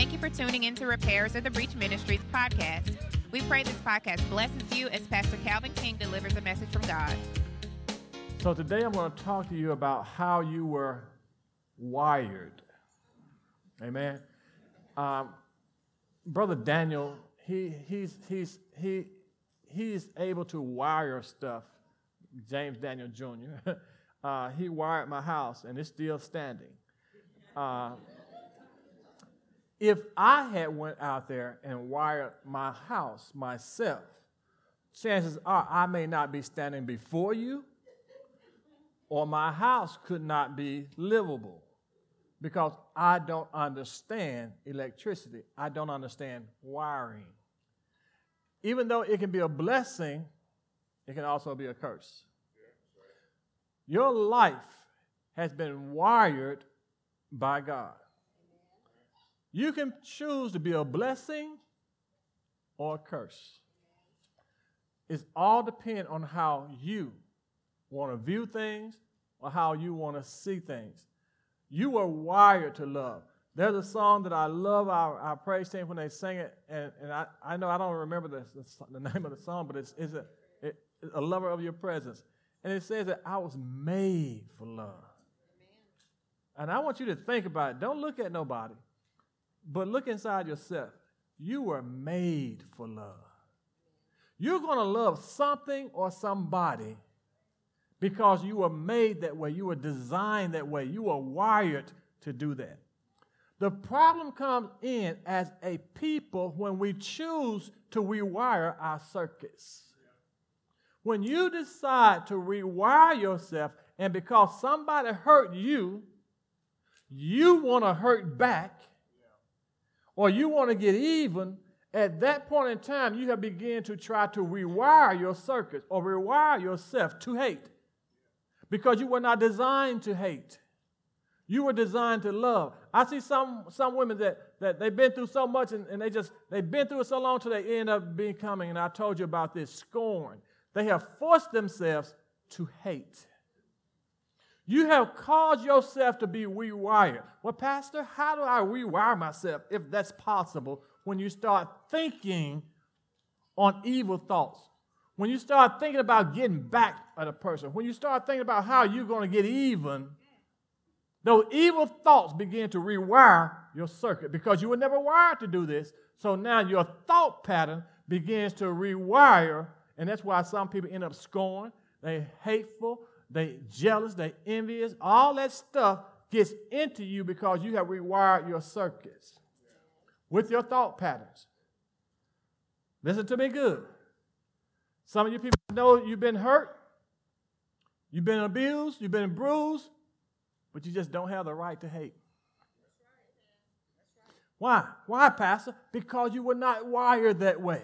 Thank you for tuning in to Repairers of the Breach Ministries podcast. We pray this podcast blesses you as Pastor Calvin King delivers a message from God. So, today I'm going to talk to you about how you were wired. Amen. Um, Brother Daniel, he, he's, he's, he, he's able to wire stuff. James Daniel Jr. uh, he wired my house, and it's still standing. Uh, if I had went out there and wired my house myself, chances are I may not be standing before you, or my house could not be livable because I don't understand electricity. I don't understand wiring. Even though it can be a blessing, it can also be a curse. Your life has been wired by God. You can choose to be a blessing or a curse. It's all dependent on how you want to view things or how you want to see things. You are wired to love. There's a song that I love our, our praise team when they sing it, and, and I, I know I don't remember the, the, the name of the song, but it's, it's a, it, a lover of your presence. And it says that I was made for love. And I want you to think about it. Don't look at nobody, but look inside yourself. You were made for love. You're going to love something or somebody because you were made that way. You were designed that way. You were wired to do that. The problem comes in as a people when we choose to rewire our circuits. When you decide to rewire yourself, and because somebody hurt you, you want to hurt back, or you want to get even, at that point in time, you have begun to try to rewire your circuits or rewire yourself to hate because you were not designed to hate. You were designed to love. I see some, some women that, that they've been through so much and, and they just, they've been through it so long till they end up becoming, and I told you about this, scorn. They have forced themselves to hate. You have caused yourself to be rewired. Well, Pastor, how do I rewire myself if that's possible when you start thinking on evil thoughts? When you start thinking about getting back at a person, when you start thinking about how you're going to get even, those evil thoughts begin to rewire your circuit because you were never wired to do this. So now your thought pattern begins to rewire, and that's why some people end up scorn. They hateful, they jealous, they envious. All that stuff gets into you because you have rewired your circuits with your thought patterns. Listen to me good. Some of you people know you've been hurt, you've been abused, you've been bruised, but you just don't have the right to hate. Why? Why, Pastor? Because you were not wired that way.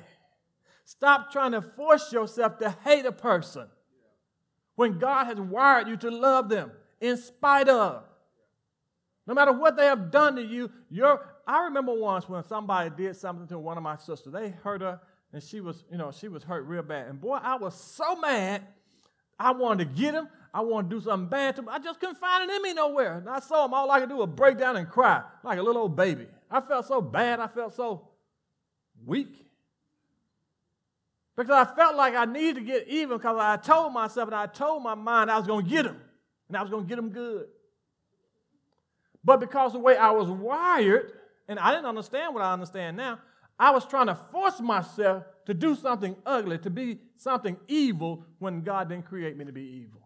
Stop trying to force yourself to hate a person when God has wired you to love them in spite of. No matter what they have done to you, you're, I remember once when somebody did something to one of my sisters. They hurt her, and she was, you know, she was hurt real bad. And boy, I was so mad. I wanted to get him. I wanted to do something bad to him. I just couldn't find it in me nowhere. And I saw him. All I could do was break down and cry like a little old baby. I felt so bad. I felt so weak. Because I felt like I needed to get even because I told myself and I told my mind I was going to get him. And I was going to get him good. But because the way I was wired, and I didn't understand what I understand now, I was trying to force myself to do something ugly, to be something evil when God didn't create me to be evil.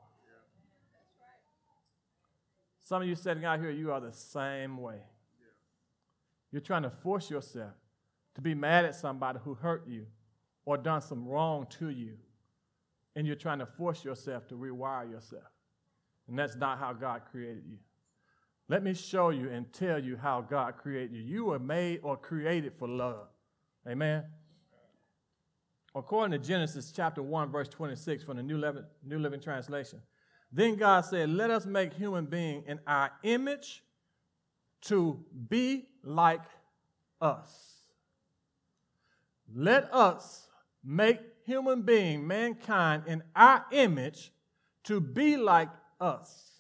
Some of you sitting out here, you are the same way. You're trying to force yourself to be mad at somebody who hurt you or done some wrong to you, and you're trying to force yourself to rewire yourself. And that's not how God created you. Let me show you and tell you how God created you. You were made or created for love. Amen. According to Genesis chapter 1, verse 26 from the New Living, New Living Translation, then God said, Let us make human being in our image to be like us. Let us make human being, mankind, in our image to be like us.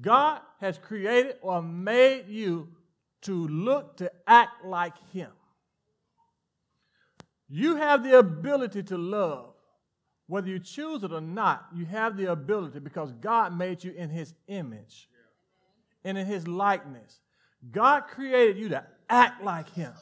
God has created or made you to look to act like Him. You have the ability to love. Whether you choose it or not, you have the ability because God made you in His image and in His likeness. God created you to act like Him.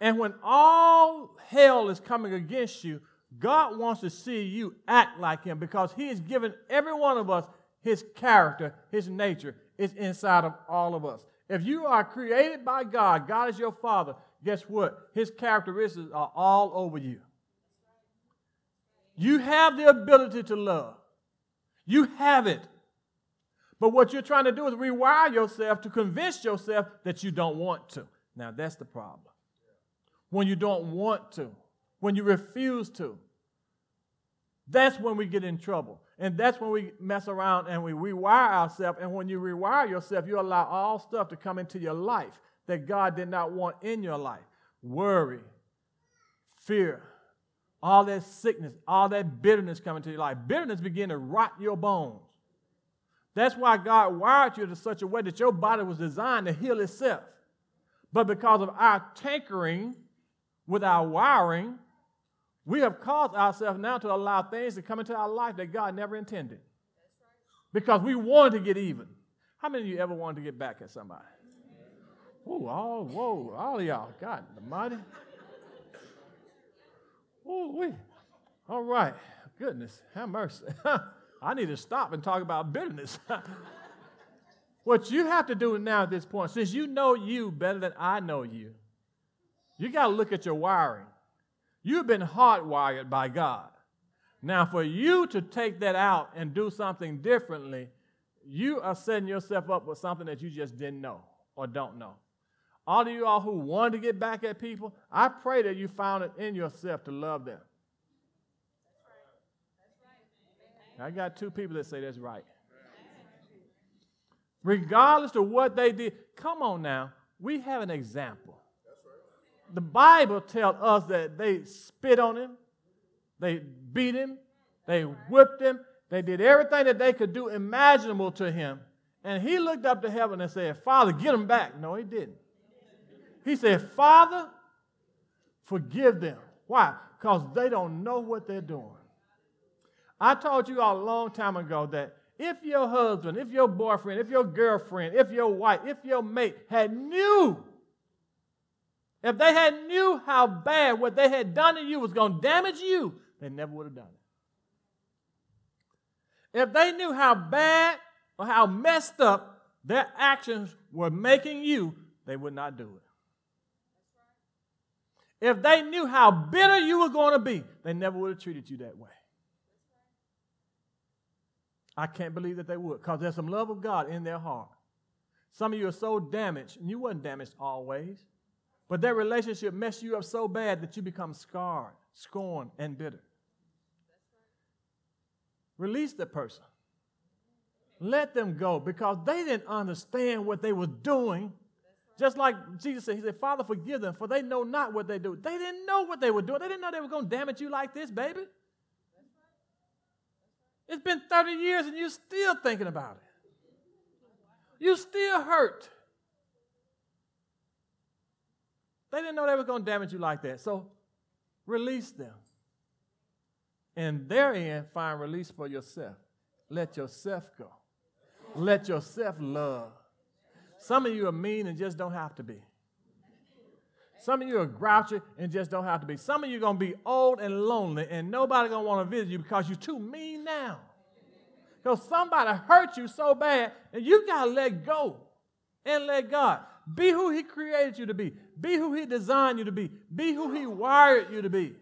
And when all hell is coming against you, God wants to see you act like Him because He has given every one of us His character, His nature is inside of all of us. If you are created by God, God is your Father, guess what? His characteristics are all over you. You have the ability to love. You have it. But what you're trying to do is rewire yourself to convince yourself that you don't want to. Now, that's the problem. When you don't want to, when you refuse to, that's when we get in trouble. And that's when we mess around and we rewire ourselves. And when you rewire yourself, you allow all stuff to come into your life that God did not want in your life worry, fear, all that sickness, all that bitterness coming to your life. Bitterness begin to rot your bones. That's why God wired you in such a way that your body was designed to heal itself. But because of our tinkering with our wiring, we have caused ourselves now to allow things to come into our life that God never intended. Because we wanted to get even. How many of you ever wanted to get back at somebody? Whoa, all, whoa, all y'all. God the mighty. Whoa, we. All right. Goodness, have mercy. I need to stop and talk about bitterness. what you have to do now at this point, since you know you better than I know you, you got to look at your wiring. You've been hardwired by God. Now, for you to take that out and do something differently, you are setting yourself up with something that you just didn't know or don't know. All of you all who want to get back at people, I pray that you found it in yourself to love them. I got two people that say that's right. Regardless of what they did, come on now, we have an example. The Bible tells us that they spit on him, they beat him, they whipped him, they did everything that they could do imaginable to him. And he looked up to heaven and said, Father, get him back. No, he didn't. He said, Father, forgive them. Why? Because they don't know what they're doing. I told you all a long time ago that if your husband, if your boyfriend, if your girlfriend, if your wife, if your mate had knew, if they had knew how bad what they had done to you was going to damage you, they never would have done it. If they knew how bad or how messed up their actions were making you, they would not do it. If they knew how bitter you were going to be, they never would have treated you that way. I can't believe that they would because there's some love of God in their heart. Some of you are so damaged, and you weren't damaged always, but that relationship messed you up so bad that you become scarred, scorned, and bitter. Release the person. Let them go because they didn't understand what they were doing. Just like Jesus said, He said, Father, forgive them, for they know not what they do. They didn't know what they were doing. They didn't know they were going to damage you like this, baby. It's been 30 years and you're still thinking about it. You still hurt. They didn't know they were going to damage you like that. So release them. And therein, find release for yourself. Let yourself go. Let yourself love. Some of you are mean and just don't have to be. Some of you are grouchy and just don't have to be. Some of you are going to be old and lonely and nobody going to want to visit you because you're too mean now. Because somebody hurt you so bad and you got to let go and let God. Be who He created you to be. Be who He designed you to be. Be who He wired you to be.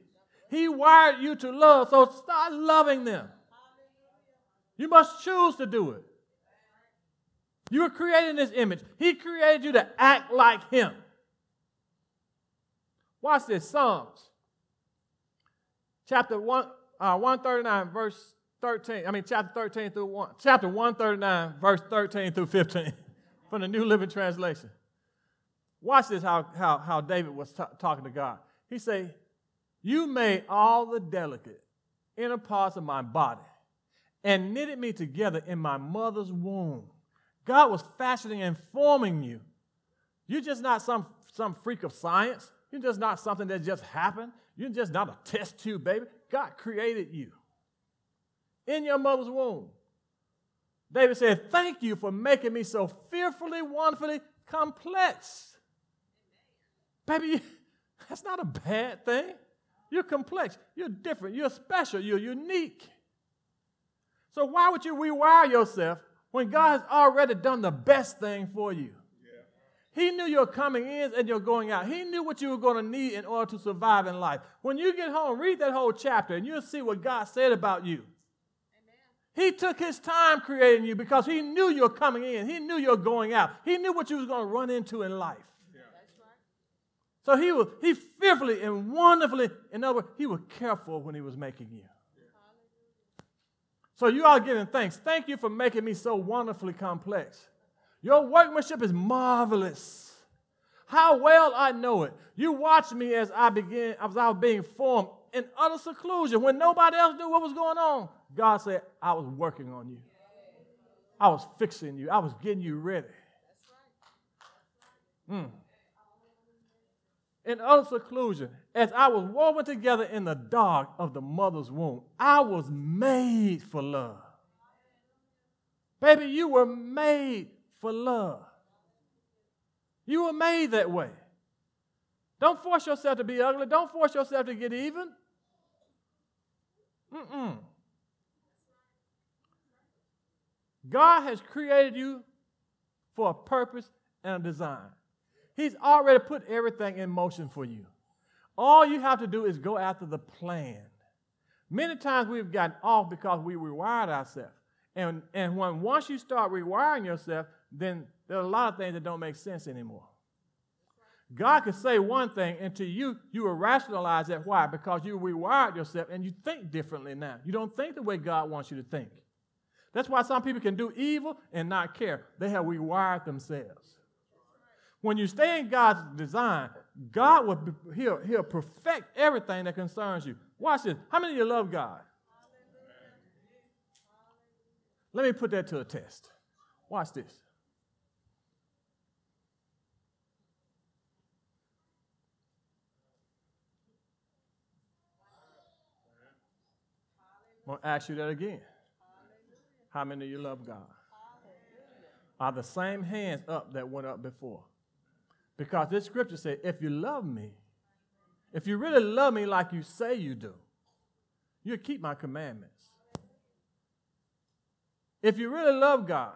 He wired you to love, so start loving them. You must choose to do it. You were created in His image. He created you to act like Him. Watch this Psalms, chapter 1, uh, 139, verse 13. I mean, chapter 13 through 1. Chapter 139, verse 13 through 15 from the New Living Translation. Watch this how, how, how David was t- talking to God. He said, You made all the delicate inner parts of my body and knitted me together in my mother's womb. God was fashioning and forming you You're just not some, some freak of science. You're just not something that just happened. You're just not a test tube, baby. God created you in your mother's womb. David said, Thank you for making me so fearfully, wonderfully complex. Baby, that's not a bad thing. You're complex, you're different, you're special, you're unique. So, why would you rewire yourself when God has already done the best thing for you? He knew your coming in and your going out. He knew what you were going to need in order to survive in life. When you get home, read that whole chapter and you'll see what God said about you. He took his time creating you because he knew you're coming in. He knew you're going out. He knew what you was going to run into in life. So he was he fearfully and wonderfully, in other words, he was careful when he was making you. So you are giving thanks. Thank you for making me so wonderfully complex. Your workmanship is marvelous. How well I know it. You watched me as I began, as I was being formed in utter seclusion when nobody else knew what was going on. God said, I was working on you. I was fixing you. I was getting you ready. Mm. In utter seclusion, as I was woven together in the dark of the mother's womb, I was made for love. Baby, you were made for love. You were made that way. Don't force yourself to be ugly. Don't force yourself to get even. Mm-mm. God has created you for a purpose and a design. He's already put everything in motion for you. All you have to do is go after the plan. Many times we've gotten off because we rewired ourselves. And, and when once you start rewiring yourself, then there are a lot of things that don't make sense anymore. God can say one thing, and to you, you will rationalize that. Why? Because you rewired yourself and you think differently now. You don't think the way God wants you to think. That's why some people can do evil and not care. They have rewired themselves. When you stay in God's design, God will he'll, he'll perfect everything that concerns you. Watch this. How many of you love God? Let me put that to a test. Watch this. I'm going to ask you that again. How many of you love God? Are the same hands up that went up before? Because this scripture said, if you love me, if you really love me like you say you do, you'll keep my commandments. If you really love God,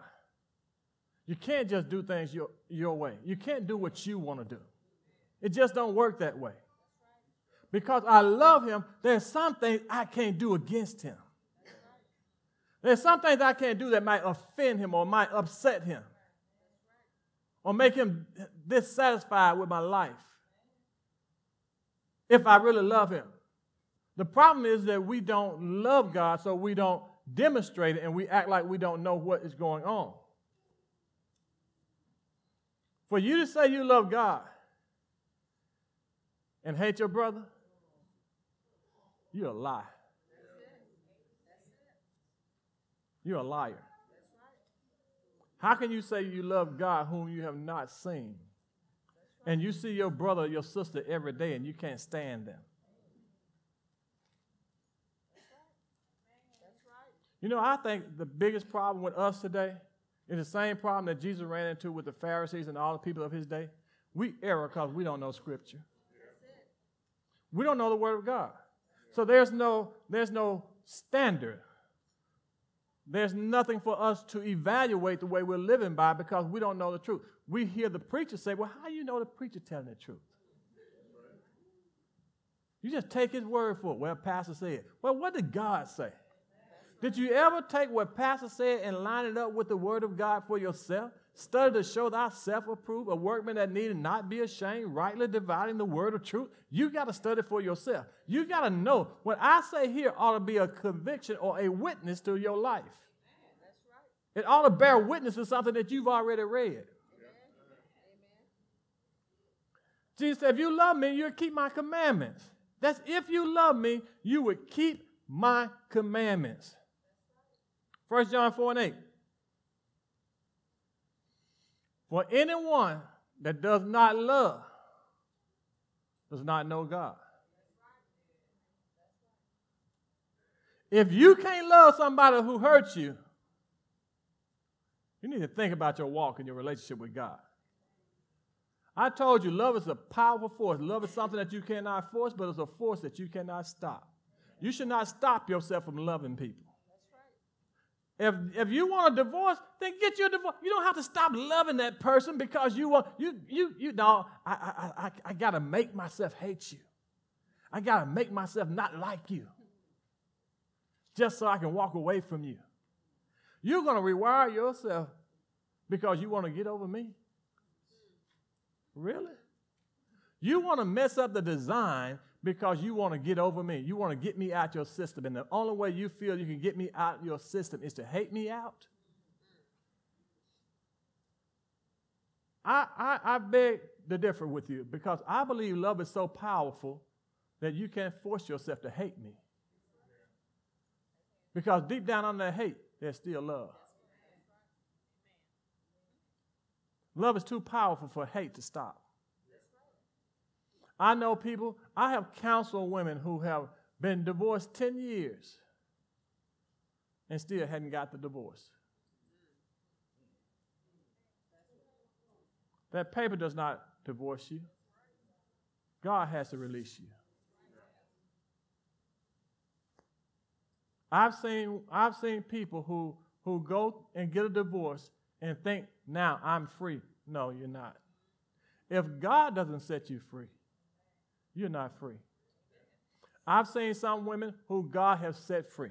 you can't just do things your, your way. You can't do what you want to do. It just don't work that way because I love him, there's some things I can't do against him. There's some things I can't do that might offend him or might upset him or make him dissatisfied with my life if I really love him. The problem is that we don't love God, so we don't demonstrate it and we act like we don't know what is going on. For you to say you love God and hate your brother, you're a lie. You're a liar. How can you say you love God whom you have not seen? And you see your brother your sister every day and you can't stand them. You know, I think the biggest problem with us today is the same problem that Jesus ran into with the Pharisees and all the people of his day. We err because we don't know Scripture. We don't know the Word of God. So there's no, there's no standard. There's nothing for us to evaluate the way we're living by because we don't know the truth. We hear the preacher say, Well, how do you know the preacher telling the truth? You just take his word for it. Well, Pastor said. Well, what did God say? Did you ever take what Pastor said and line it up with the word of God for yourself? Study to show thyself approved, a workman that needed not be ashamed, rightly dividing the word of truth. You got to study for yourself. You got to know what I say here ought to be a conviction or a witness to your life. It ought to bear witness to something that you've already read. Jesus said, If you love me, you'll keep my commandments. That's if you love me, you would keep my commandments. 1 John 4 and 8. For anyone that does not love does not know God. If you can't love somebody who hurts you, you need to think about your walk and your relationship with God. I told you, love is a powerful force. Love is something that you cannot force, but it's a force that you cannot stop. You should not stop yourself from loving people. If, if you want a divorce, then get your divorce. You don't have to stop loving that person because you want you you you know I I I, I gotta make myself hate you. I gotta make myself not like you. Just so I can walk away from you. You're gonna rewire yourself because you want to get over me. Really? You want to mess up the design because you want to get over me. You want to get me out your system. And the only way you feel you can get me out your system is to hate me out. I, I, I beg to differ with you because I believe love is so powerful that you can't force yourself to hate me. Because deep down under that hate, there's still love. Love is too powerful for hate to stop. I know people, I have counseled women who have been divorced 10 years and still hadn't got the divorce. That paper does not divorce you. God has to release you. I've seen, I've seen people who, who go and get a divorce and think, now I'm free. No, you're not. If God doesn't set you free, you're not free. I've seen some women who God has set free.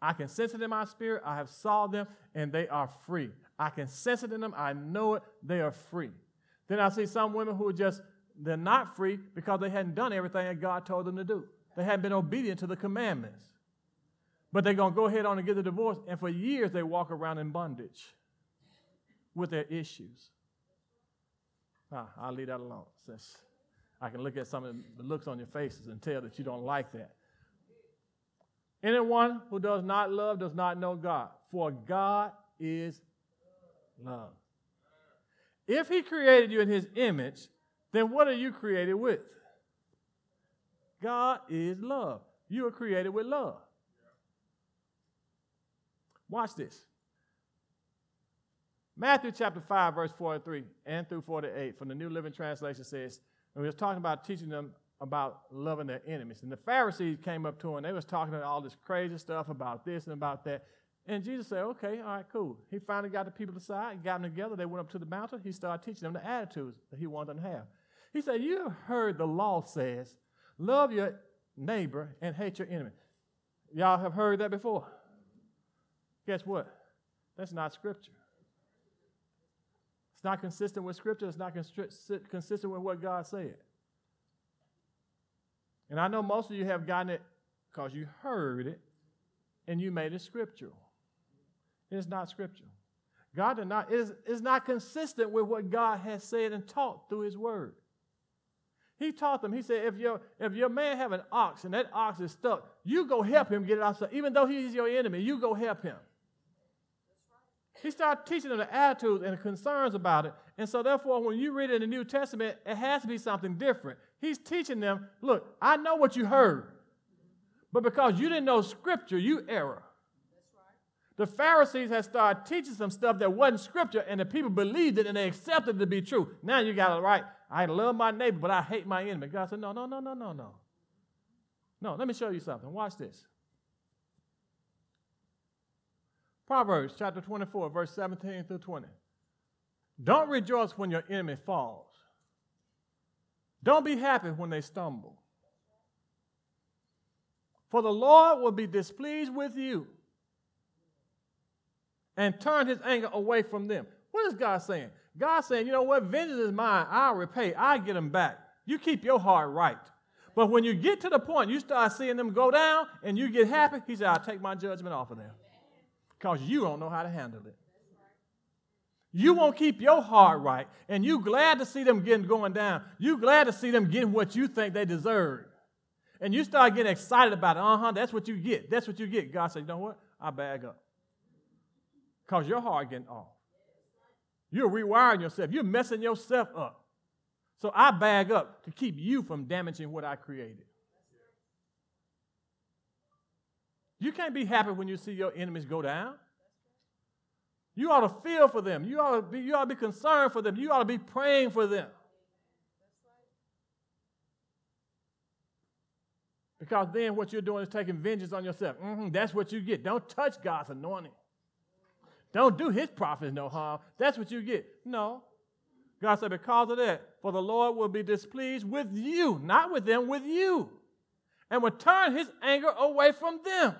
I can sense it in my spirit. I have saw them and they are free. I can sense it in them. I know it. They are free. Then I see some women who are just, they're not free because they hadn't done everything that God told them to do. They hadn't been obedient to the commandments. But they're going to go ahead on and get the divorce, and for years they walk around in bondage with their issues. Ah, I'll leave that alone since I can look at some of the looks on your faces and tell that you don't like that. Anyone who does not love does not know God, for God is love. If He created you in His image, then what are you created with? God is love. You are created with love. Watch this. Matthew chapter 5, verse 43 and through 48 from the New Living Translation says, and we was talking about teaching them about loving their enemies. And the Pharisees came up to him and they was talking all this crazy stuff about this and about that. And Jesus said, okay, all right, cool. He finally got the people aside, got them together. They went up to the mountain. He started teaching them the attitudes that he wanted them to have. He said, you have heard the law says, love your neighbor and hate your enemy. Y'all have heard that before? Guess what? That's not scripture. It's not consistent with Scripture. It's not consistent with what God said. And I know most of you have gotten it because you heard it and you made it scriptural. It's not scriptural. God did not, is, is not consistent with what God has said and taught through His Word. He taught them, he said, if your, if your man have an ox and that ox is stuck, you go help him get it outside. Even though he's your enemy, you go help him. He started teaching them the attitudes and the concerns about it. And so, therefore, when you read it in the New Testament, it has to be something different. He's teaching them look, I know what you heard, but because you didn't know Scripture, you error. Right. The Pharisees had started teaching some stuff that wasn't Scripture, and the people believed it and they accepted it to be true. Now you got it right. I love my neighbor, but I hate my enemy. God said, No, no, no, no, no, no. No, let me show you something. Watch this. Proverbs chapter 24, verse 17 through 20. Don't rejoice when your enemy falls. Don't be happy when they stumble. For the Lord will be displeased with you and turn his anger away from them. What is God saying? God saying, you know what? Vengeance is mine. I'll repay. I'll get them back. You keep your heart right. But when you get to the point, you start seeing them go down and you get happy, he said, I'll take my judgment off of them because you don't know how to handle it. You won't keep your heart right, and you glad to see them getting going down. You glad to see them getting what you think they deserve. And you start getting excited about it. Uh-huh, that's what you get. That's what you get. God said, you know what? I bag up. Because your heart getting off. You're rewiring yourself. You're messing yourself up. So I bag up to keep you from damaging what I created. You can't be happy when you see your enemies go down. You ought to feel for them. You ought to be, you ought to be concerned for them. You ought to be praying for them. Because then what you're doing is taking vengeance on yourself. Mm-hmm, that's what you get. Don't touch God's anointing. Don't do his prophets no harm. That's what you get. No. God said, because of that, for the Lord will be displeased with you, not with them, with you, and will turn his anger away from them.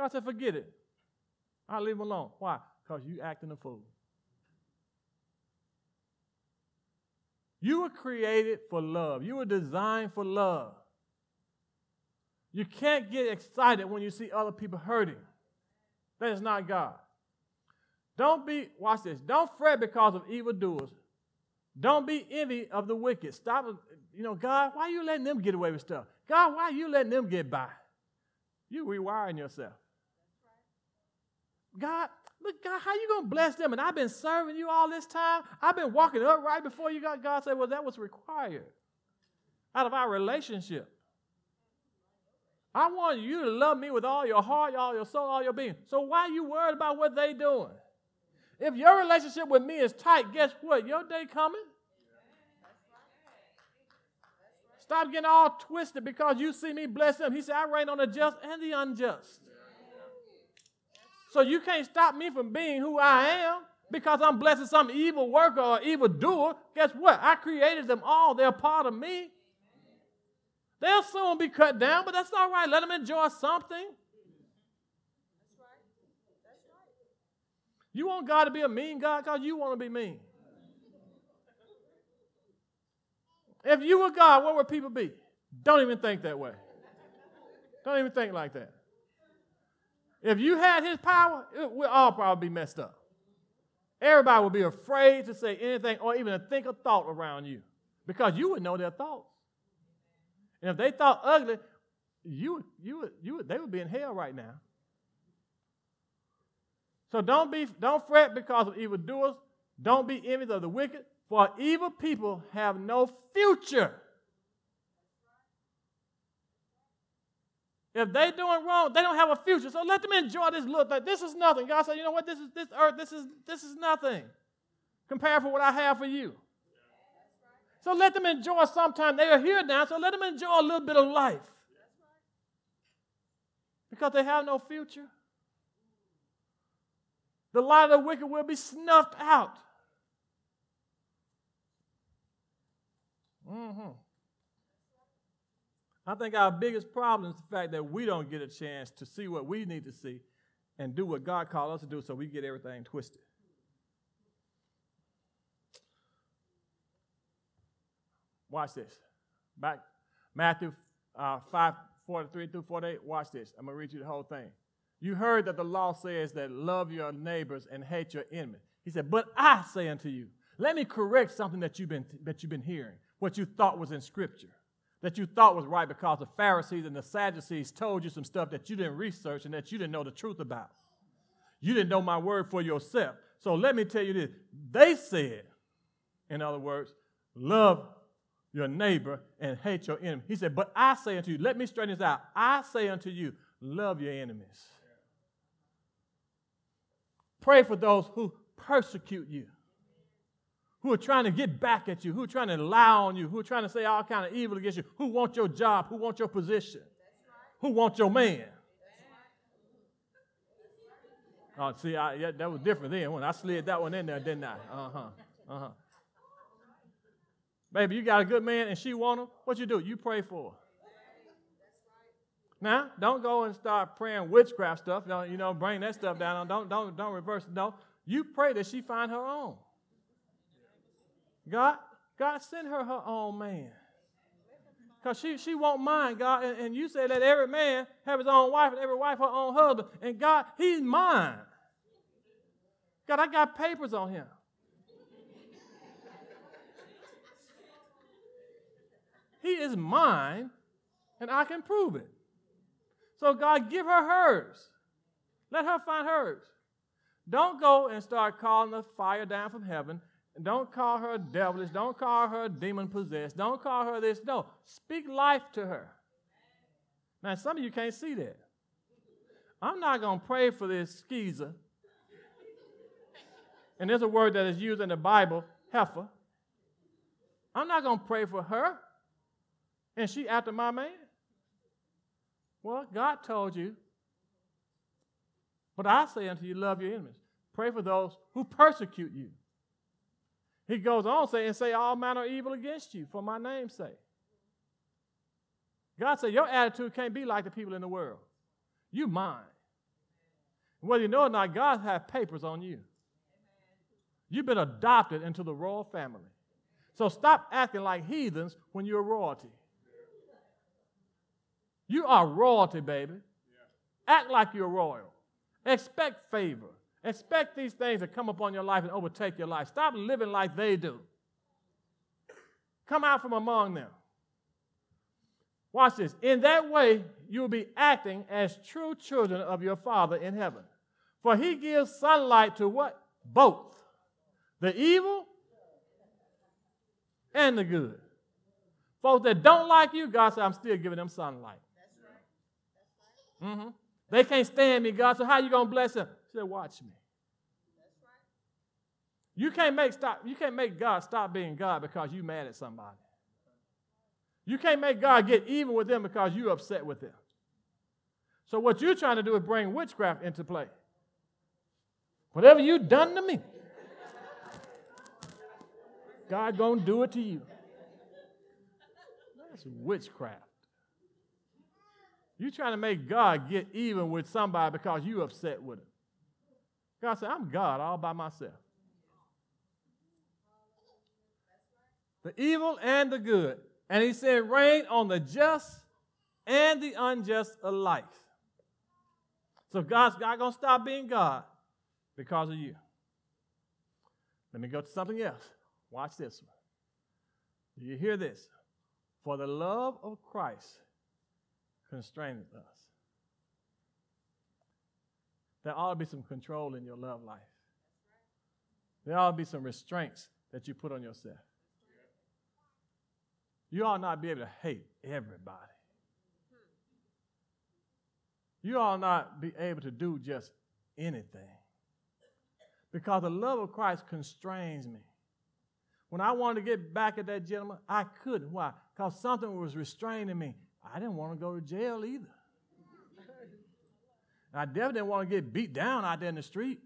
God said, forget it. I'll leave them alone. Why? Because you acting a fool. You were created for love. You were designed for love. You can't get excited when you see other people hurting. That is not God. Don't be, watch this, don't fret because of evildoers. Don't be envy of the wicked. Stop, you know, God, why are you letting them get away with stuff? God, why are you letting them get by? You rewiring yourself. God, Look, God, how you to bless them? And I've been serving you all this time. I've been walking up right before you got God said, well, that was required out of our relationship. I want you to love me with all your heart, all your soul, all your being. So why are you worried about what they doing? If your relationship with me is tight, guess what? Your day coming. Stop getting all twisted because you see me bless them. He said, I reign on the just and the unjust. So you can't stop me from being who I am because I'm blessing some evil worker or evil doer. Guess what? I created them all. They're part of me. They'll soon be cut down, but that's all right. Let them enjoy something. You want God to be a mean God because you want to be mean. If you were God, what would people be? Don't even think that way. Don't even think like that. If you had his power, we'd all probably be messed up. Everybody would be afraid to say anything or even to think a thought around you because you would know their thoughts. And if they thought ugly, you, you, you, they would be in hell right now. So don't be, don't fret because of evildoers. Don't be envious of the wicked, for evil people have no future. If they doing wrong, they don't have a future. So let them enjoy this little thing. This is nothing. God said, you know what? This is this earth, this is this is nothing compared for what I have for you. So let them enjoy sometime. They are here now, so let them enjoy a little bit of life. Because they have no future. The light of the wicked will be snuffed out. Mm-hmm. I think our biggest problem is the fact that we don't get a chance to see what we need to see and do what God called us to do so we get everything twisted. Watch this. Back Matthew uh, 5 43 through 48. Watch this. I'm going to read you the whole thing. You heard that the law says that love your neighbors and hate your enemy. He said, But I say unto you, let me correct something that you've been, that you've been hearing, what you thought was in Scripture that you thought was right because the Pharisees and the Sadducees told you some stuff that you didn't research and that you didn't know the truth about. You didn't know my word for yourself. So let me tell you this. They said, in other words, love your neighbor and hate your enemy. He said, But I say unto you, let me straighten this out. I say unto you, love your enemies. Pray for those who persecute you who are trying to get back at you, who are trying to lie on you, who are trying to say all kind of evil against you, who want your job, who want your position, who want your man. Oh, see, I, yeah, that was different then when I slid that one in there, didn't I? Uh huh. Uh huh. Baby, you got a good man and she want him. What you do? You pray for her. Now, don't go and start praying witchcraft stuff. Don't, you know, bring that stuff down. Don't, don't, don't reverse it. No, you pray that she find her own. God, God send her her own man. Because she, she won't mind, God. And, and you say that every man have his own wife and every wife her own husband. And God, he's mine. God, I got papers on him. he is mine, and I can prove it. So, God, give her hers. Let her find hers. Don't go and start calling the fire down from heaven. Don't call her devilish. Don't call her demon possessed. Don't call her this. No, speak life to her. Now, some of you can't see that. I'm not going to pray for this skeezer. And there's a word that is used in the Bible, heifer. I'm not going to pray for her. And she after my man. Well, God told you. But I say unto you, love your enemies. Pray for those who persecute you. He goes on saying, and say all manner of evil against you for my name's sake. God said, Your attitude can't be like the people in the world. You mine. Whether you know it or not, God has papers on you. You've been adopted into the royal family. So stop acting like heathens when you're royalty. You are royalty, baby. Act like you're royal. Expect favor. Expect these things to come upon your life and overtake your life. Stop living like they do. Come out from among them. Watch this. In that way, you will be acting as true children of your Father in heaven. For he gives sunlight to what? Both the evil and the good. Folks that don't like you, God said, I'm still giving them sunlight. Mm-hmm. They can't stand me, God. So how you gonna bless them? Said, watch me. You can't make stop, you can't make God stop being God because you mad at somebody. You can't make God get even with them because you're upset with them. So what you're trying to do is bring witchcraft into play. Whatever you done to me, God gonna do it to you. That's witchcraft. You trying to make God get even with somebody because you upset with him. God said, I'm God all by myself. The evil and the good. And he said, rain on the just and the unjust alike. So God's not going to stop being God because of you. Let me go to something else. Watch this one. Do you hear this? For the love of Christ constraineth us. There ought to be some control in your love life. There ought to be some restraints that you put on yourself. You ought not be able to hate everybody. You ought not be able to do just anything. Because the love of Christ constrains me. When I wanted to get back at that gentleman, I couldn't. Why? Because something was restraining me. I didn't want to go to jail either. I definitely didn't want to get beat down out there in the street.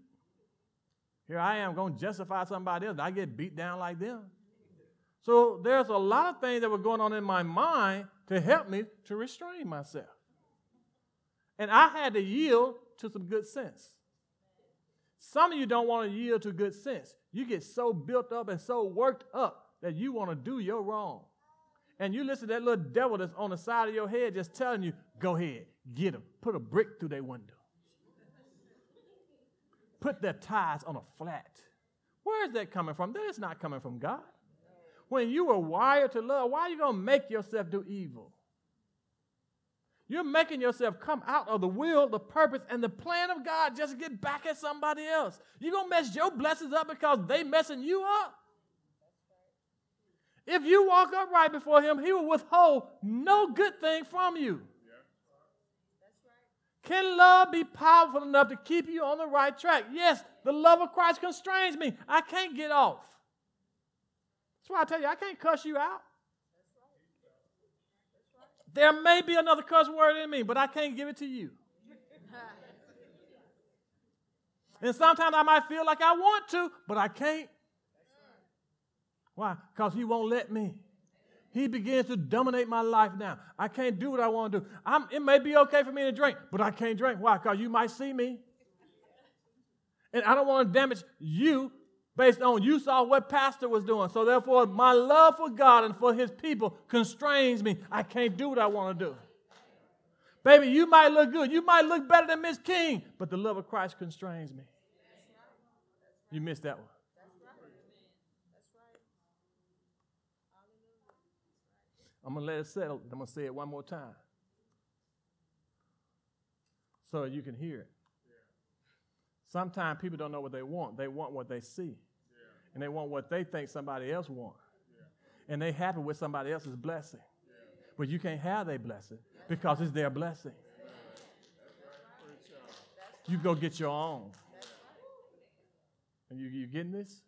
Here I am going to justify somebody else. I get beat down like them. So there's a lot of things that were going on in my mind to help me to restrain myself. And I had to yield to some good sense. Some of you don't want to yield to good sense. You get so built up and so worked up that you want to do your wrong. And you listen to that little devil that's on the side of your head just telling you, go ahead, get him. Put a brick through their window. Put their tires on a flat. Where is that coming from? That is not coming from God. When you were wired to love, why are you going to make yourself do evil? You're making yourself come out of the will, the purpose, and the plan of God just to get back at somebody else. You're going to mess your blessings up because they messing you up. If you walk upright before him, he will withhold no good thing from you. Can love be powerful enough to keep you on the right track? Yes, the love of Christ constrains me. I can't get off. That's why I tell you, I can't cuss you out. There may be another cuss word in me, but I can't give it to you. and sometimes I might feel like I want to, but I can't. Why? Because he won't let me. He begins to dominate my life now. I can't do what I want to do. I'm, it may be okay for me to drink, but I can't drink. Why? Because you might see me. And I don't want to damage you based on you saw what pastor was doing. So therefore, my love for God and for his people constrains me. I can't do what I want to do. Baby, you might look good. You might look better than Miss King, but the love of Christ constrains me. You missed that one. I'm going to let it settle. I'm going to say it one more time so you can hear it. Sometimes people don't know what they want. They want what they see. And they want what they think somebody else wants. And they happy with somebody else's blessing. But you can't have their blessing because it's their blessing. You go get your own. And you, you getting this?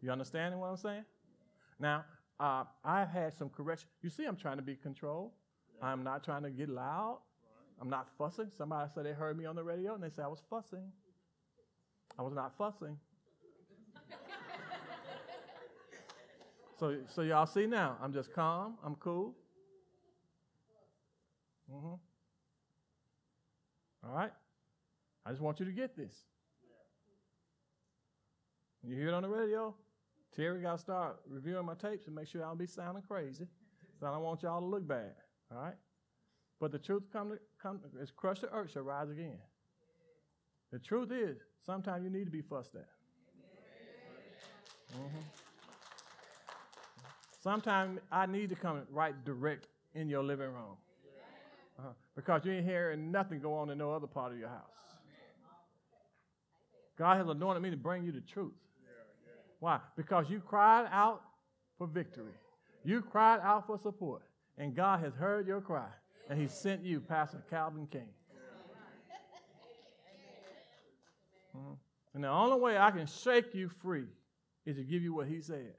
You understanding what I'm saying? Now, uh, I've had some correction. You see, I'm trying to be controlled. I'm not trying to get loud. I'm not fussing. Somebody said they heard me on the radio and they said I was fussing. I was not fussing. so, so y'all see now, I'm just calm. I'm cool. Mm-hmm. All right? I just want you to get this. You hear it on the radio, Terry got to start reviewing my tapes and make sure I don't be sounding crazy. So I don't want y'all to look bad. All right? But the truth come to, come is crushed the earth shall rise again. The truth is, sometimes you need to be fussed at. Mm-hmm. Sometimes I need to come right direct in your living room. Uh-huh. Because you ain't hearing nothing go on in no other part of your house. God has anointed me to bring you the truth. Why? Because you cried out for victory. You cried out for support. And God has heard your cry. And He sent you, Pastor Calvin King. Mm-hmm. And the only way I can shake you free is to give you what He said.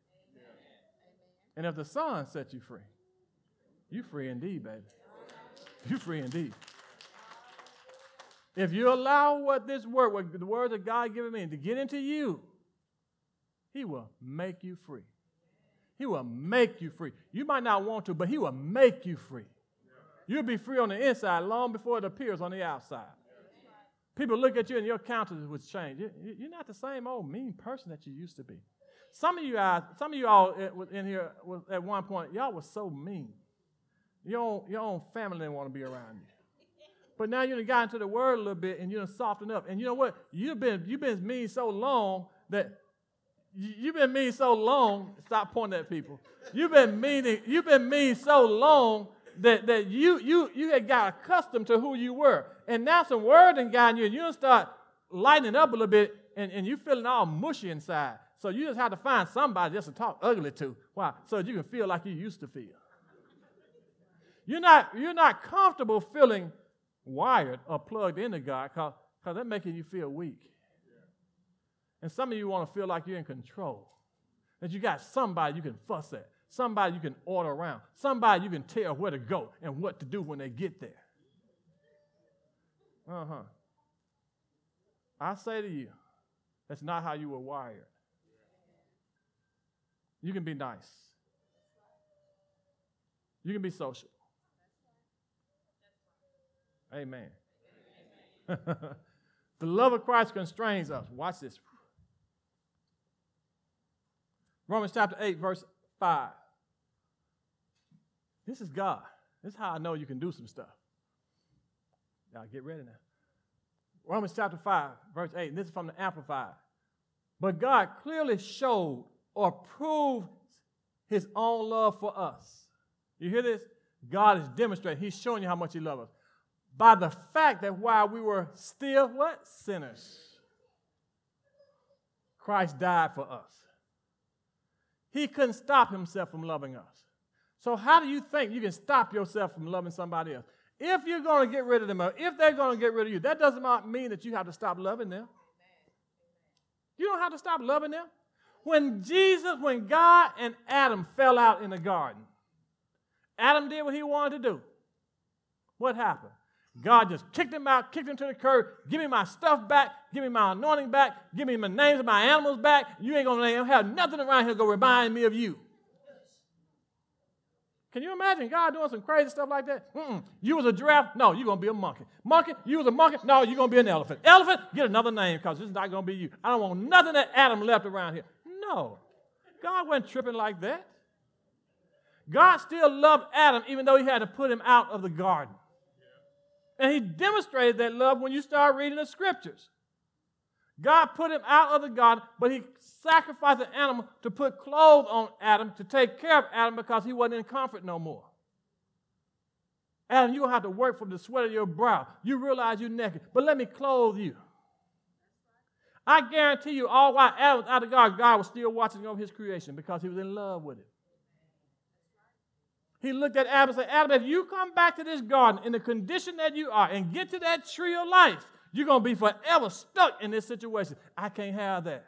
And if the Son set you free, you free indeed, baby. You free indeed. If you allow what this word, what the words that God given me, to get into you, He will make you free. He will make you free. You might not want to, but He will make you free. You'll be free on the inside long before it appears on the outside. People look at you and your countenance would change. You're not the same old mean person that you used to be. Some of you guys, some of you all in here at one point, y'all was so mean. Your own, your own family didn't want to be around you. But now you have got into the word a little bit and you're softened up. And you know what? You've been, you've been mean so long that you've been mean so long. Stop pointing at people. You've been mean, you've been mean so long that, that you, you, you had got accustomed to who you were. And now some word and got you and you start lightening up a little bit and, and you feeling all mushy inside. So you just have to find somebody just to talk ugly to. Why? So you can feel like you used to feel. You're not, you're not comfortable feeling wired or plugged into God because that's making you feel weak. And some of you want to feel like you're in control. That you got somebody you can fuss at, somebody you can order around, somebody you can tell where to go and what to do when they get there. Uh huh. I say to you, that's not how you were wired. You can be nice, you can be social. Amen. the love of Christ constrains us. Watch this. Romans chapter 8, verse 5. This is God. This is how I know you can do some stuff. Now get ready now. Romans chapter 5, verse 8. And this is from the Amplified. But God clearly showed or proved his own love for us. You hear this? God is demonstrating. He's showing you how much he loves us by the fact that while we were still what? Sinners. Christ died for us. He couldn't stop himself from loving us. So, how do you think you can stop yourself from loving somebody else? If you're going to get rid of them, or if they're going to get rid of you, that does not mean that you have to stop loving them. You don't have to stop loving them. When Jesus, when God and Adam fell out in the garden, Adam did what he wanted to do. What happened? God just kicked him out, kicked him to the curb. Give me my stuff back. Give me my anointing back. Give me my names of my animals back. You ain't going to have nothing around here to remind me of you. Can you imagine God doing some crazy stuff like that? Mm-mm. You was a giraffe? No, you're going to be a monkey. Monkey? You was a monkey? No, you're going to be an elephant. Elephant? Get another name because this is not going to be you. I don't want nothing that Adam left around here. No. God wasn't tripping like that. God still loved Adam even though he had to put him out of the garden. And he demonstrated that love when you start reading the scriptures. God put him out of the garden, but he sacrificed an animal to put clothes on Adam to take care of Adam because he wasn't in comfort no more. Adam, you're going to have to work from the sweat of your brow. You realize you're naked, but let me clothe you. I guarantee you, all while Adam was out of God, God was still watching over his creation because he was in love with it. He looked at Adam and said, Adam, if you come back to this garden in the condition that you are and get to that tree of life, you're going to be forever stuck in this situation. I can't have that.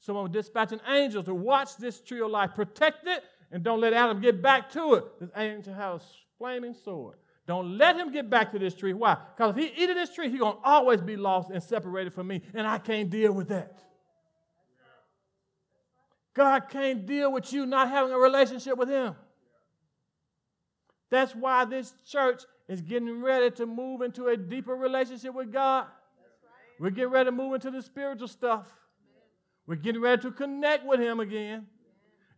So I'm dispatching angels to watch this tree of life, protect it, and don't let Adam get back to it. This angel has a flaming sword. Don't let him get back to this tree. Why? Because if he eats this tree, he's going to always be lost and separated from me, and I can't deal with that. God can't deal with you not having a relationship with him. That's why this church is getting ready to move into a deeper relationship with God. We're getting ready to move into the spiritual stuff. We're getting ready to connect with Him again.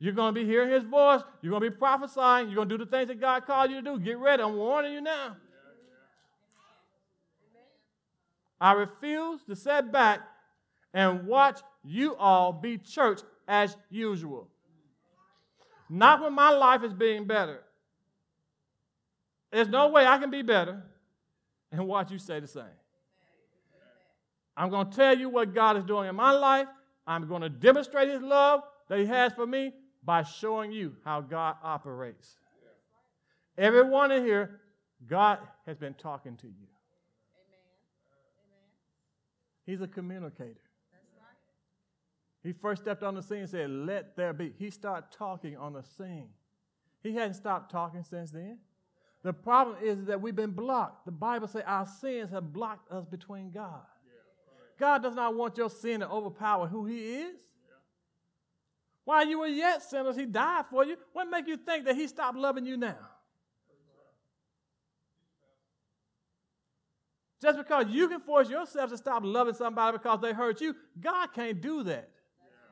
You're going to be hearing His voice. You're going to be prophesying. You're going to do the things that God called you to do. Get ready. I'm warning you now. I refuse to sit back and watch you all be church as usual. Not when my life is being better. There's no way I can be better and watch you say the same. I'm going to tell you what God is doing in my life. I'm going to demonstrate His love that He has for me by showing you how God operates. Everyone in here, God has been talking to you. He's a communicator. He first stepped on the scene and said, Let there be. He started talking on the scene. He hadn't stopped talking since then. The problem is that we've been blocked. The Bible says our sins have blocked us between God. God does not want your sin to overpower who He is. While you were yet sinners, He died for you. What make you think that He stopped loving you now? Just because you can force yourself to stop loving somebody because they hurt you, God can't do that.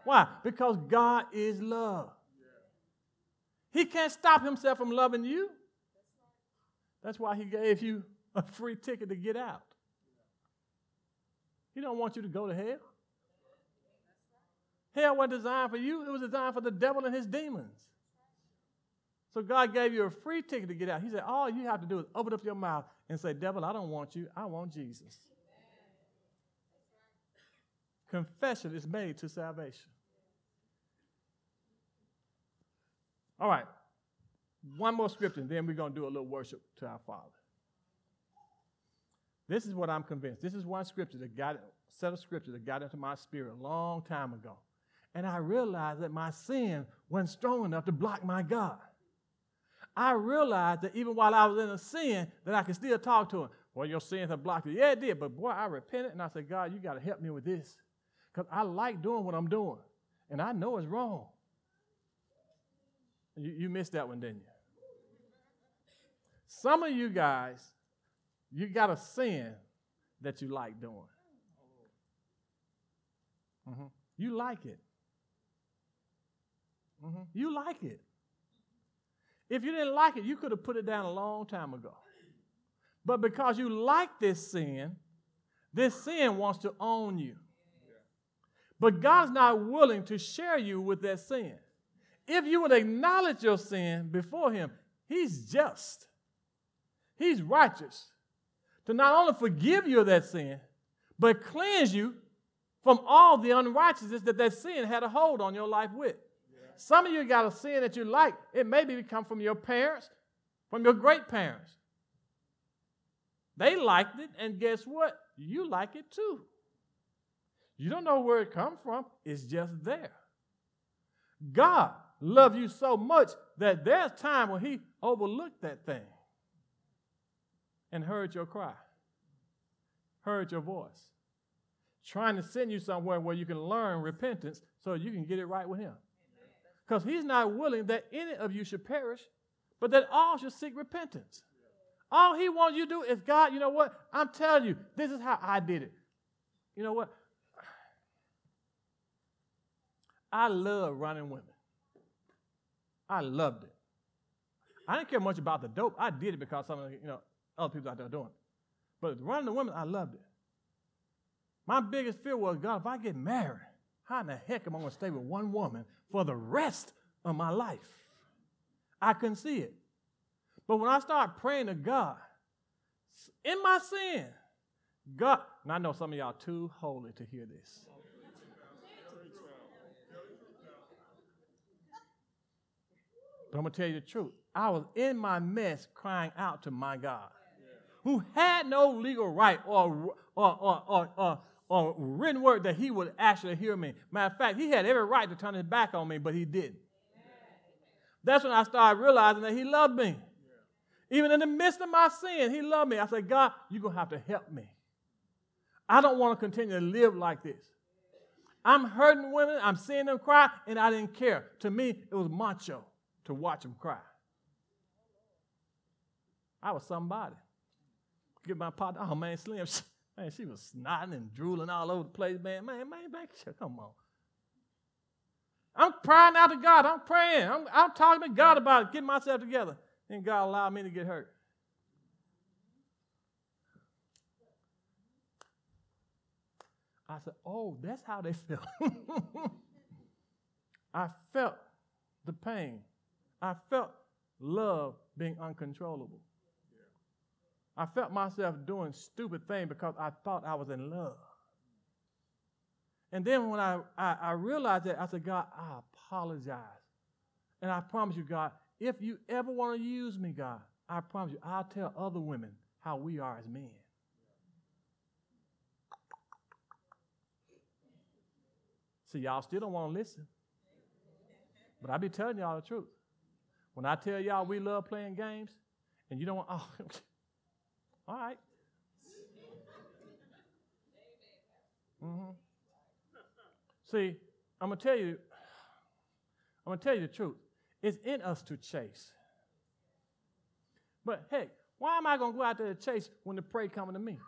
Why? Because God is love. He can't stop Himself from loving you. That's why he gave you a free ticket to get out. He don't want you to go to hell. Hell wasn't designed for you, it was designed for the devil and his demons. So God gave you a free ticket to get out. He said, All you have to do is open up your mouth and say, Devil, I don't want you, I want Jesus. Confession is made to salvation. All right. One more scripture, and then we're going to do a little worship to our Father. This is what I'm convinced. This is one scripture that got set of scripture that got into my spirit a long time ago. And I realized that my sin wasn't strong enough to block my God. I realized that even while I was in a sin, that I could still talk to him. Well, your sins have blocked it. Yeah, it did. But boy, I repented and I said, God, you got to help me with this. Because I like doing what I'm doing. And I know it's wrong. You, you missed that one, didn't you? Some of you guys, you got a sin that you like doing. Mm-hmm. You like it. Mm-hmm. You like it. If you didn't like it, you could have put it down a long time ago. But because you like this sin, this sin wants to own you. But God's not willing to share you with that sin. If you would acknowledge your sin before Him, He's just He's righteous to not only forgive you of that sin, but cleanse you from all the unrighteousness that that sin had a hold on your life with. Yeah. Some of you got a sin that you like. It maybe come from your parents, from your great parents. They liked it, and guess what? You like it too. You don't know where it comes from, it's just there. God loved you so much that there's time when He overlooked that thing and heard your cry, heard your voice, trying to send you somewhere where you can learn repentance so you can get it right with Him. Because He's not willing that any of you should perish, but that all should seek repentance. All He wants you to do is, God, you know what? I'm telling you, this is how I did it. You know what? I love running women. I loved it. I didn't care much about the dope. I did it because some of you know, other people out there doing it. But running the women, I loved it. My biggest fear was, God, if I get married, how in the heck am I going to stay with one woman for the rest of my life? I couldn't see it. But when I started praying to God, in my sin, God, and I know some of y'all too holy to hear this. But I'm going to tell you the truth. I was in my mess crying out to my God, who had no legal right or, or, or, or, or, or written word that he would actually hear me. Matter of fact, he had every right to turn his back on me, but he didn't. That's when I started realizing that he loved me. Even in the midst of my sin, he loved me. I said, God, you're going to have to help me. I don't want to continue to live like this. I'm hurting women, I'm seeing them cry, and I didn't care. To me, it was macho to watch them cry. I was somebody. Get my partner, oh man, Slim, man, she was snotting and drooling all over the place, man. Man, man, man, come on. I'm crying out to God. I'm praying. I'm, I'm talking to God about it, getting myself together. And God allowed me to get hurt. I said, Oh, that's how they felt. I felt the pain. I felt love being uncontrollable. I felt myself doing stupid things because I thought I was in love. And then when I, I, I, realized that, I said, God, I apologize. And I promise you, God, if you ever want to use me, God, I promise you, I'll tell other women how we are as men. See, y'all still don't want to listen. But I be telling y'all the truth. When I tell y'all we love playing games, and you don't want, oh, all right. Mm-hmm. See, I'm gonna tell you, I'm gonna tell you the truth. It's in us to chase. But hey, why am I gonna go out there to chase when the prey coming to me?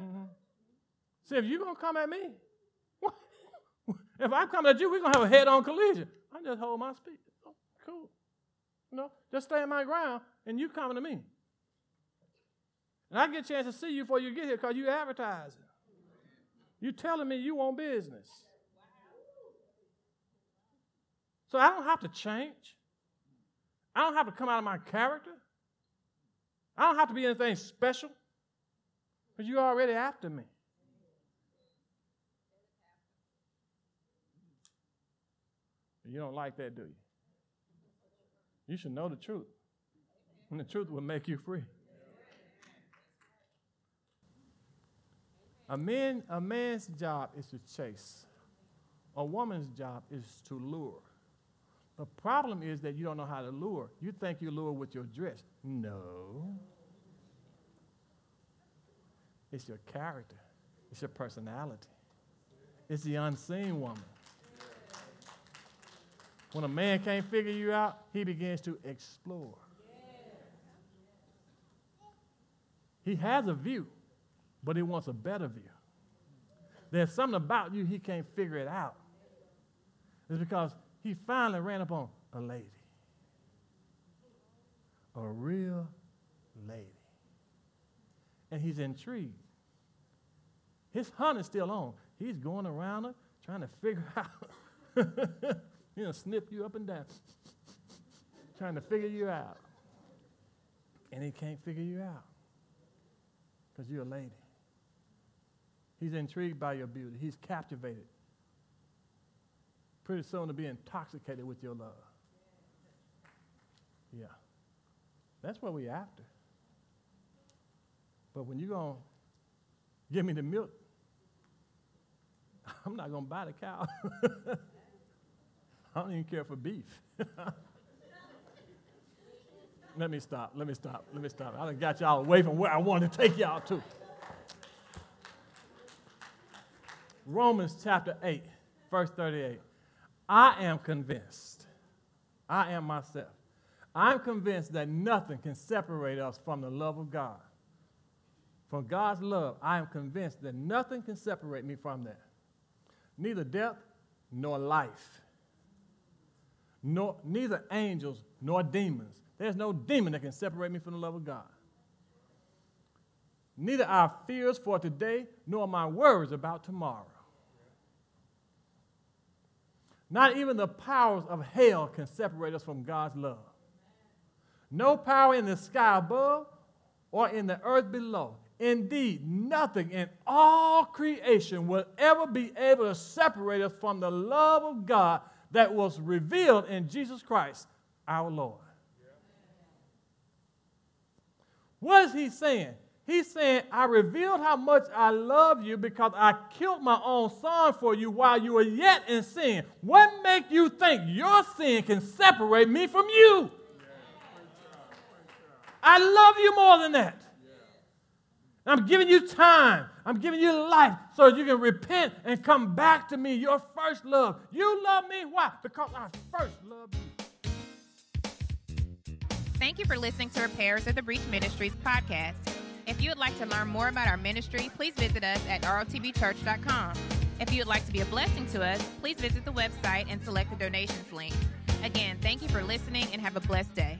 Mm-hmm. See, if you're going to come at me, if I come at you, we're going to have a head on collision. I just hold my speed. Oh, cool. You know, just stay in my ground and you coming to me. And I get a chance to see you before you get here because you advertising. You telling me you want business. So I don't have to change. I don't have to come out of my character. I don't have to be anything special. Because you're already after me. You don't like that, do you? You should know the truth. And the truth will make you free. A man, a man's job is to chase. A woman's job is to lure. The problem is that you don't know how to lure. You think you lure with your dress. No. It's your character, it's your personality, it's the unseen woman. When a man can't figure you out, he begins to explore. He has a view, but he wants a better view. There's something about you he can't figure it out. It's because he finally ran upon a lady. A real lady. And he's intrigued. His hunt is still on. He's going around her trying to figure out. Going to snip you up and down, trying to figure you out. And he can't figure you out because you're a lady. He's intrigued by your beauty, he's captivated. Pretty soon to be intoxicated with your love. Yeah. That's what we're after. But when you're going to give me the milk, I'm not going to buy the cow. I don't even care for beef. Let me stop. Let me stop. Let me stop. I got y'all away from where I wanted to take y'all to. Romans chapter 8, verse 38. I am convinced, I am myself, I'm convinced that nothing can separate us from the love of God. From God's love, I am convinced that nothing can separate me from that neither death nor life, nor, neither angels nor demons. There's no demon that can separate me from the love of God. Neither our fears for today nor my worries about tomorrow. Not even the powers of hell can separate us from God's love. No power in the sky above or in the earth below. Indeed, nothing in all creation will ever be able to separate us from the love of God that was revealed in Jesus Christ, our Lord. What is he saying? He's saying, I revealed how much I love you because I killed my own son for you while you were yet in sin. What makes you think your sin can separate me from you? I love you more than that. I'm giving you time. I'm giving you life so you can repent and come back to me, your first love. You love me. Why? Because I first loved you. Thank you for listening to Repairers of the Breach Ministries podcast. If you would like to learn more about our ministry, please visit us at rotbchurch.com. If you would like to be a blessing to us, please visit the website and select the donations link. Again, thank you for listening and have a blessed day.